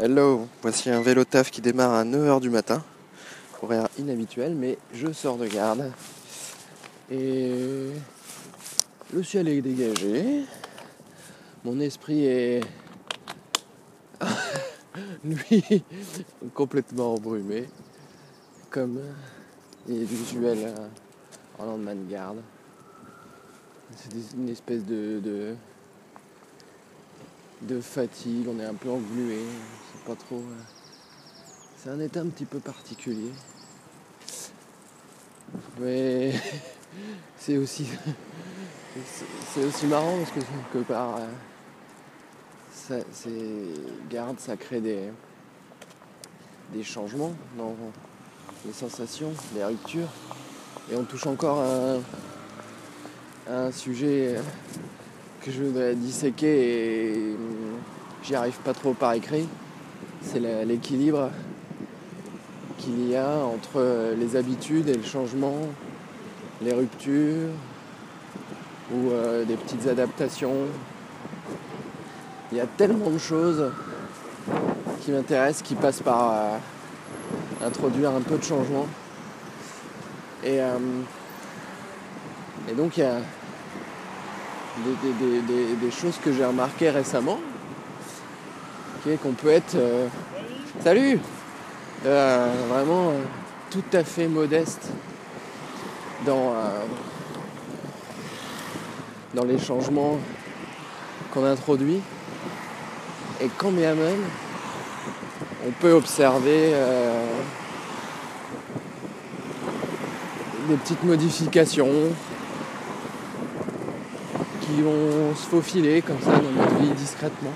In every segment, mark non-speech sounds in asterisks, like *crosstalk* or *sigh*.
Hello, voici un vélo taf qui démarre à 9h du matin. Horaire inhabituel, mais je sors de garde. Et le ciel est dégagé. Mon esprit est, *laughs* lui, complètement embrumé, comme il est usuel en lendemain de garde. C'est une espèce de, de, de fatigue, on est un peu englué, c'est pas trop. euh, C'est un état un petit peu particulier. Mais *laughs* c'est aussi. *laughs* c'est- aussi marrant parce que quelque part. euh, Ça, garde, ça crée des, changements dans les sensations, des ruptures. Et on touche encore à un, à un sujet euh, que je voudrais disséquer et j'y arrive pas trop par écrit. C'est l'équilibre qu'il y a entre les habitudes et le changement, les ruptures ou euh, des petites adaptations. Il y a tellement de choses qui m'intéressent, qui passent par euh, introduire un peu de changement. Et, euh, et donc il y a des, choses que j'ai remarquées récemment, qui est qu'on peut être... euh, salut Euh, Vraiment euh, tout à fait modeste dans, dans les changements qu'on introduit. Et quand bien même, on peut observer des petites modifications vont se faufiler comme ça dans notre vie discrètement.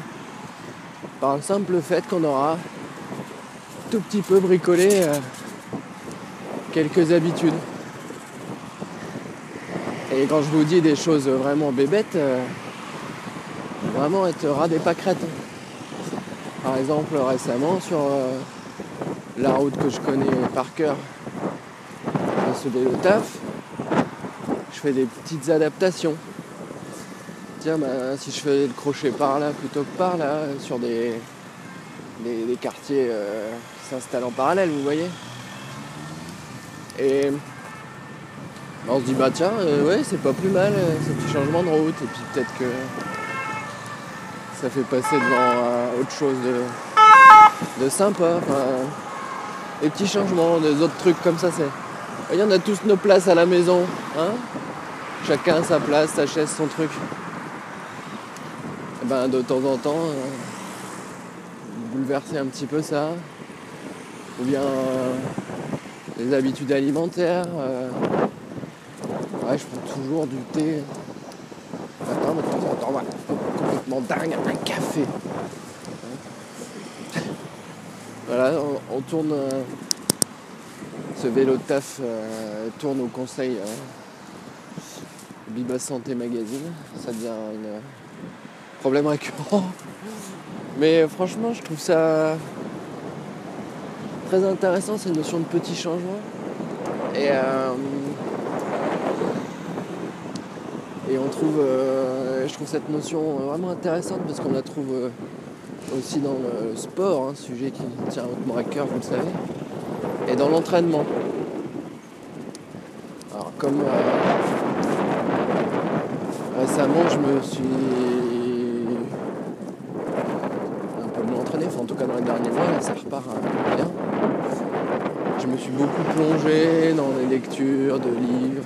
Par le simple fait qu'on aura tout petit peu bricolé euh, quelques habitudes. Et quand je vous dis des choses vraiment bébêtes, euh, vraiment être ras des pâquerettes. Par exemple, récemment, sur euh, la route que je connais par cœur, dans ce vélo taf, je fais des petites adaptations. Tiens, bah, si je fais le crochet par là plutôt que par là, sur des, des, quartiers euh, qui s'installent en parallèle, vous voyez. Et on se dit, bah tiens, euh, ouais, c'est pas plus mal, euh, ce petit changement de route. Et puis peut-être que ça fait passer devant autre chose de, de sympa. Des petits changements, des autres trucs comme ça, c'est. Y en a tous nos places à la maison, hein Chacun sa place, sa chaise, son truc. Et ben de temps en temps, euh, bouleverser un petit peu ça. Ou bien euh, les habitudes alimentaires. euh, ouais, je prends toujours du thé. Attends, mais de temps complètement dingue, un café. Voilà, on, tourne. ce vélo de taf tourne au conseil Biba Santé Magazine. Ça devient un problème récurrent. Mais franchement, je trouve ça très intéressant, cette notion de petit changement. Et, euh, et on trouve, euh, je trouve cette notion vraiment intéressante parce qu'on la trouve euh, aussi dans le sport, un sujet qui tient hautement à cœur, vous le savez et dans l'entraînement. Alors comme récemment je me suis un peu moins entraîné, enfin en tout cas dans les derniers mois, là, ça repart bien. Je me suis beaucoup plongé dans les lectures de livres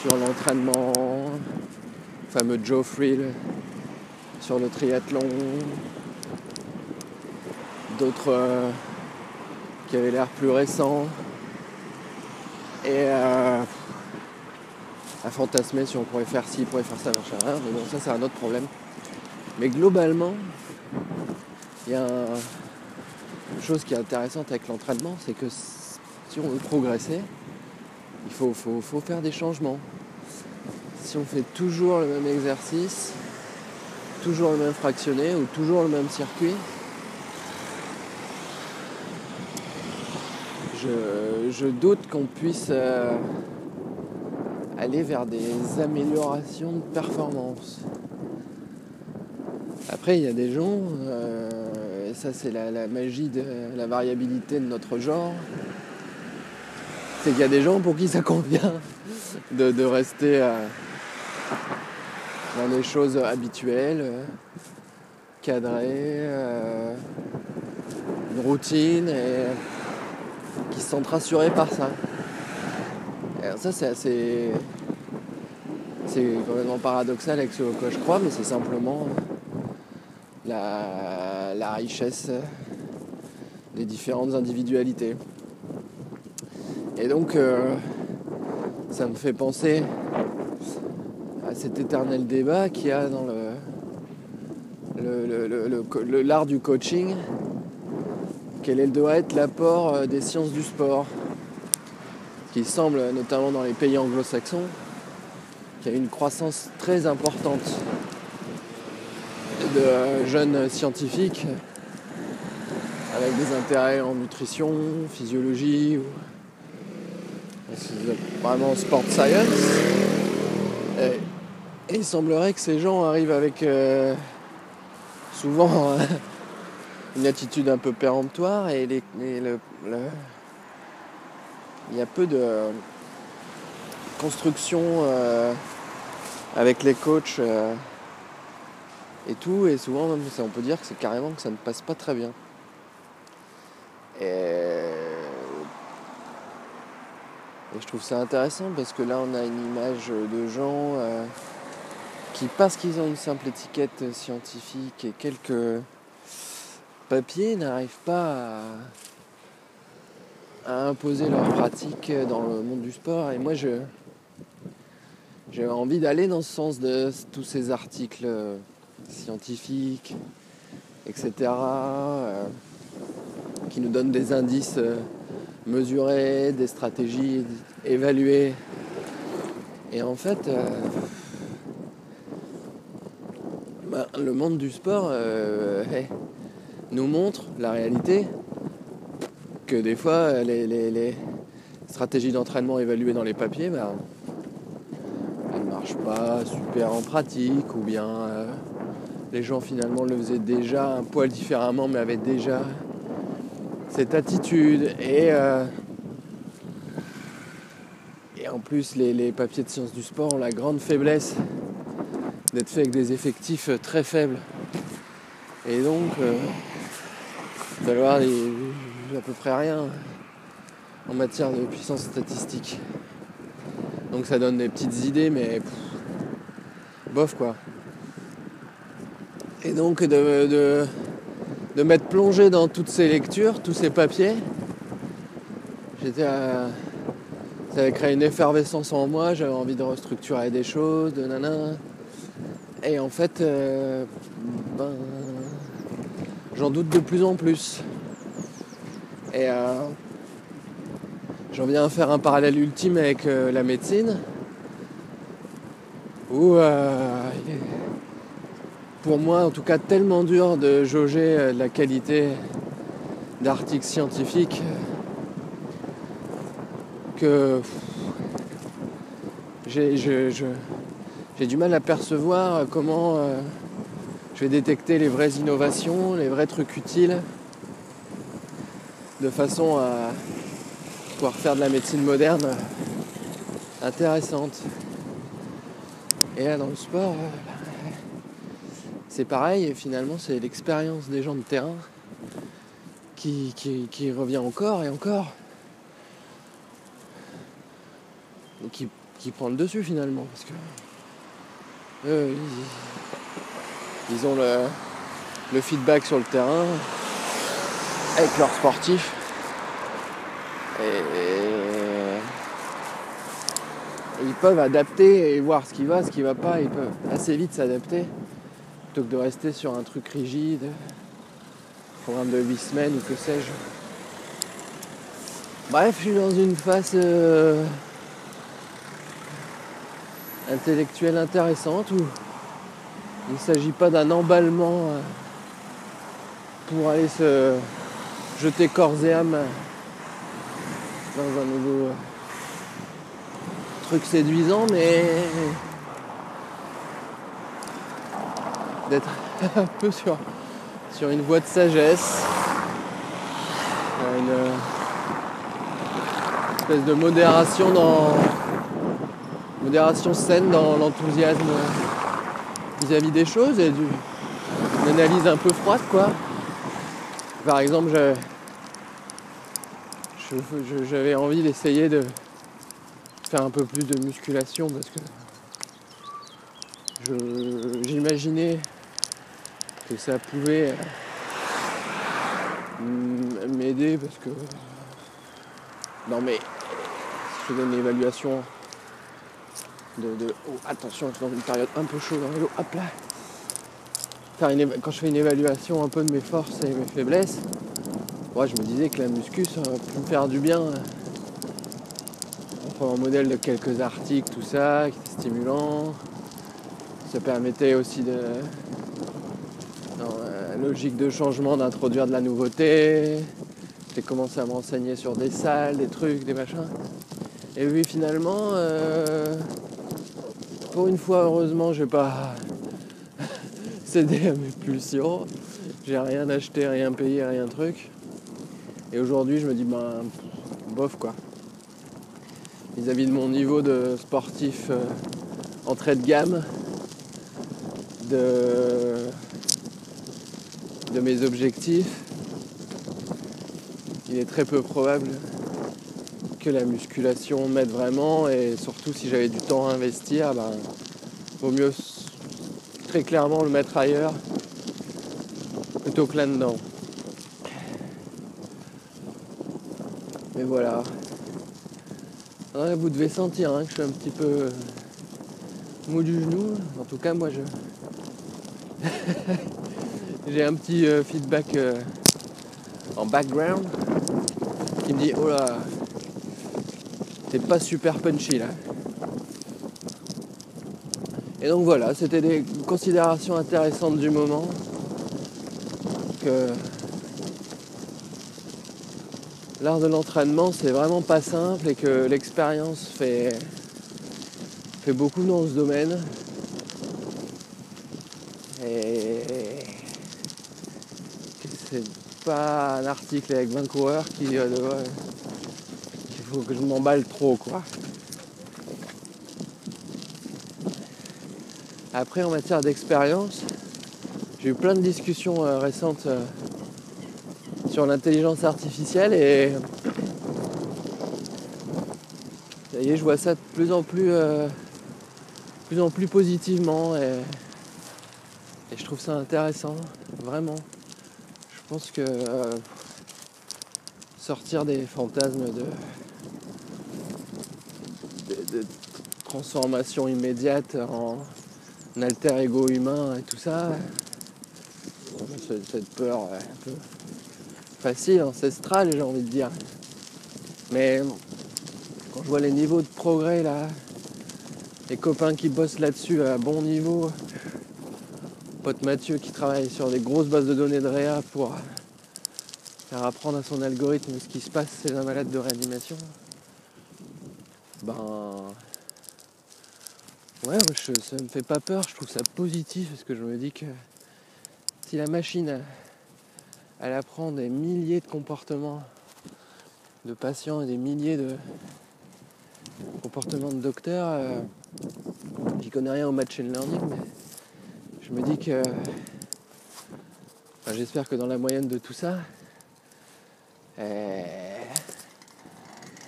sur l'entraînement, le fameux Joe Frill sur le triathlon, d'autres euh, qui avait l'air plus récent. Et euh, à fantasmer si on pourrait faire ci, pourrait faire ça, machin. Mais bon, ça c'est un autre problème. Mais globalement, il y a un- une chose qui est intéressante avec l'entraînement, c'est que si on veut progresser, il faut, faire des changements. Si on fait toujours le même exercice, toujours le même fractionné ou toujours le même circuit, je, je doute qu'on puisse euh, aller vers des améliorations de performance. Après, il y a des gens, euh, et ça c'est la, magie de la variabilité de notre genre. C'est qu'il y a des gens pour qui ça convient de, rester euh, dans des choses habituelles, euh, cadrées, une routine et qui se sentent rassurés par ça. Ça c'est assez. C'est complètement paradoxal avec ce que je crois, mais c'est simplement la, richesse des différentes individualités. Et donc, euh, ça me fait penser à cet éternel débat qu'il y a dans le, l'art du coaching. Quel doit être l'apport euh, des sciences du sport Qui semble, notamment dans les pays anglo-saxons, qu'il y a une croissance très importante de jeunes scientifiques avec des intérêts en nutrition, physiologie, ou vraiment sport science. Et, il semblerait que ces gens arrivent avec euh, souvent *laughs* une attitude un peu péremptoire et, il y a peu de construction euh, avec les coachs. Euh, et tout, et souvent on peut dire que c'est carrément que ça ne passe pas très bien. Et... je trouve ça intéressant parce que là on a une image de gens euh, qui, parce qu'ils ont une simple étiquette scientifique et quelques papiers, n'arrivent pas à, à imposer leur pratique dans le monde du sport. Et moi je j'ai envie d'aller dans ce sens de tous ces articles scientifiques, etc., euh, qui nous donnent des indices euh, mesurés, des stratégies évaluées. Et en fait, euh, bah, le monde du sport nous montre la réalité que des fois les, stratégies d'entraînement évaluées dans les papiers, bah, elles ne marchent pas super en pratique ou bien les gens finalement le faisaient déjà un poil différemment, mais avaient déjà cette attitude. Et, euh, en plus, les, papiers de sciences du sport ont la grande faiblesse d'être faits avec des effectifs très faibles. Et donc, euh, d'avoir à peu près rien en matière de puissance statistique. Donc ça donne des petites idées, mais bof quoi. Et donc de, de, m'être plongé dans toutes ces lectures, tous ces papiers, j'étais ça avait créé une effervescence en moi, j'avais envie de restructurer des choses, de nana. Et en fait, euh, ben, j'en doute de plus en plus. Et euh, j'en viens à faire un parallèle ultime avec euh, la médecine, où pour moi en tout cas tellement dur de jauger euh, la qualité d'articles scientifiques que j'ai du mal à percevoir comment euh, je vais détecter les vraies innovations, les vrais trucs utiles, de façon à pouvoir faire de la médecine moderne intéressante. Et là dans le sport, euh, c'est pareil, et finalement, c'est l'expérience des gens de terrain qui, revient encore et encore. Qui, prend le dessus finalement. Parce que ils, ont le, feedback sur le terrain avec leurs sportifs. Et, ils peuvent adapter et voir ce qui va, ce qui va pas. Ils peuvent assez vite s'adapter plutôt que de rester sur un truc rigide, programme de 8 semaines ou que sais-je. Bref, je suis dans une phase euh, intellectuelle intéressante où il ne s'agit pas d'un emballement euh, pour aller se jeter corps et âme dans un nouveau truc séduisant, mais d'être *laughs* un peu sur, sur une voie de sagesse, une espèce de modération dans modération saine dans l'enthousiasme vis-à-vis des choses et du, une analyse un peu froide quoi. Par exemple, j'avais envie d'essayer de faire un peu plus de musculation parce que j'imaginais que ça pouvait euh, m'aider parce que non mais je fais une évaluation de, oh, attention, je suis dans une période un peu chaude dans l'eau, hop là. quand je fais une évaluation un peu de mes forces et mes faiblesses, moi je me disais que la muscu ça aurait pu me faire du bien. On prend un modèle de quelques articles, tout ça, qui était stimulant. Ça permettait aussi de. Dans la logique de changement, d'introduire de la nouveauté. J'ai commencé à me renseigner sur des salles, des trucs, des machins. Et puis finalement, euh, pour une fois, heureusement, j'ai pas *laughs* cédé à mes pulsions. J'ai rien acheté, rien payé, rien truc. Et aujourd'hui, je me dis, ben, bof quoi. Vis-à-vis de mon niveau de sportif euh, entrée de gamme, de, de mes objectifs, il est très peu probable que la musculation m'aide vraiment et surtout si j'avais du temps à investir, ben, vaut mieux très clairement le mettre ailleurs plutôt que là-dedans. Mais voilà. vous devez sentir hein, que je suis un petit peu mou du genou. En tout cas, moi, je *laughs* j'ai un petit euh, feedback euh, en background qui me dit oh là c'est pas super punchy là. Et donc voilà, c'était des considérations intéressantes du moment. Que l'art de l'entraînement c'est vraiment pas simple et que l'expérience fait, fait beaucoup dans ce domaine. Et c'est pas un article avec 20 coureurs qui euh, faut que je m'emballe trop quoi. Après en matière d'expérience, j'ai eu plein de discussions euh, récentes euh, sur l'intelligence artificielle et ça je vois ça de plus en plus, euh, plus en plus positivement et, je trouve ça intéressant, vraiment. Je pense que sortir des fantasmes de transformation immédiate en alter ego humain et tout ça. Cette peur un peu facile, ancestrale, j'ai envie de dire. Mais quand je vois les niveaux de progrès là, les copains qui bossent là-dessus à bon niveau, pote Mathieu qui travaille sur des grosses bases de données de Réa pour faire apprendre à son algorithme ce qui se passe chez un malade de réanimation. Ben ouais, ça me fait pas peur, je trouve ça positif parce que je me dis que si la machine elle apprend des milliers de comportements de patients et des milliers de comportements de docteurs, euh, j'y connais rien au machine learning, je me dis que j'espère que dans la moyenne de tout ça, euh,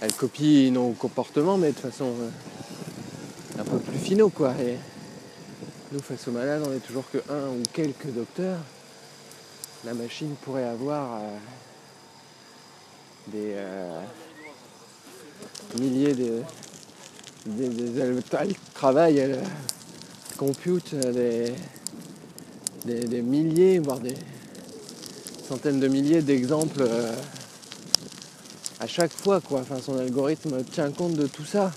elle copie nos comportements, mais de façon euh, un peu plus finaux, quoi. Et nous, face aux malades, on est toujours que un ou quelques docteurs. La machine pourrait avoir euh, des euh, milliers de des, des, elle, travaille, elle compute des, des, milliers, voire des centaines de milliers d'exemples à chaque fois, quoi. Son algorithme tient compte de tout ça.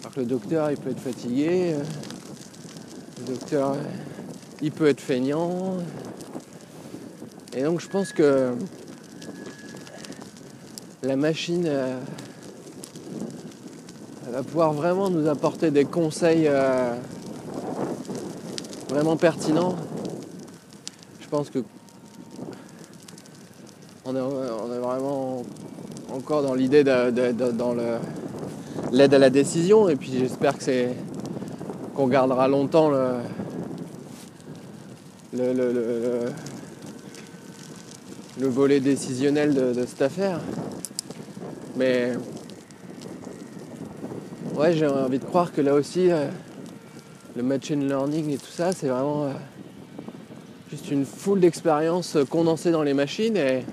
Alors que le docteur, il peut être fatigué. Euh, le docteur, il peut être feignant. Et donc, je pense que la machine euh, va pouvoir vraiment nous apporter des conseils euh, vraiment pertinents. Pense que on est, vraiment encore dans l'idée de, de- de- dans l'aide à la décision. Et puis j'espère que c'est qu'on gardera longtemps le, le, le- le- le- le volet décisionnel de, de cette affaire. Mais ouais, j'ai envie de croire que là aussi, euh, le machine learning et tout ça, c'est vraiment euh, juste une foule d'expériences condensées dans les machines et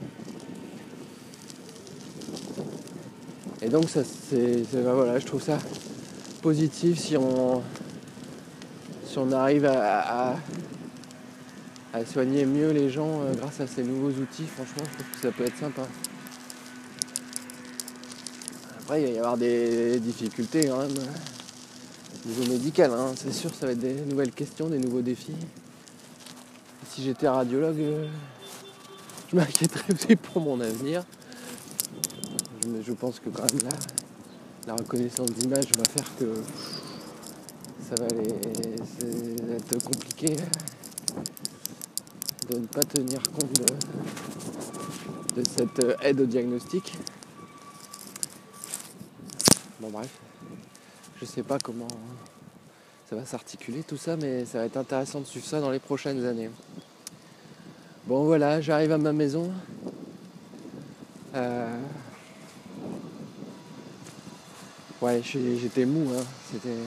donc ça je trouve ça positif si on arrive à, soigner mieux les gens euh, grâce à ces nouveaux outils, franchement je trouve que ça peut être sympa. Après il va y avoir des difficultés quand même. euh, Niveau médical, hein, c'est sûr ça va être des nouvelles questions, des nouveaux défis. Si j'étais radiologue, euh, je m'inquiéterais pour mon avenir. Me- je pense que quand même là, la reconnaissance d'image va faire que ça va, aller, être compliqué de ne pas tenir compte de, cette euh, aide au diagnostic. Bon bref, je sais pas comment ça va s'articuler tout ça, mais ça va être intéressant de suivre ça dans les prochaines années. Bon voilà, j'arrive à ma maison. Euh, Ouais, j'étais mou, hein. C'était.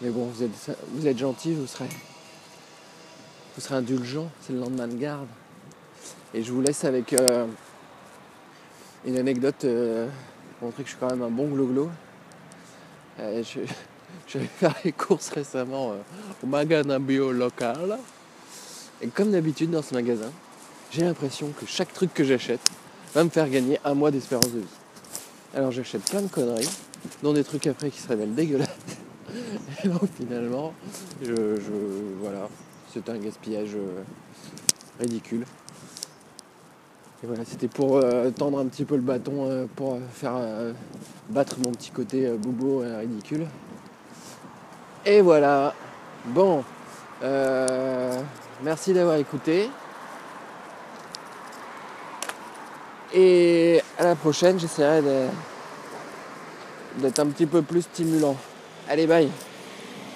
Mais bon, vous êtes, gentil, vous serez. Vous serez indulgent, c'est le lendemain de garde. Et je vous laisse avec euh, une anecdote euh, pour montrer que je suis quand même un bon glo-glo. Je, *laughs* je allé faire les courses récemment au magasin bio local. Et comme d'habitude dans ce magasin, j'ai l'impression que chaque truc que j'achète va me faire gagner un mois d'espérance de vie. Alors j'achète plein de conneries, dont des trucs après qui se révèlent dégueulasses. *laughs* Et donc finalement, je, voilà, c'est un gaspillage euh, ridicule. Et voilà, c'était pour euh, tendre un petit peu le bâton euh, pour faire battre mon petit côté bobo ridicule. Et voilà. Bon, merci d'avoir écouté. Et à la prochaine, j'essaierai d'être un petit peu plus stimulant. Allez, bye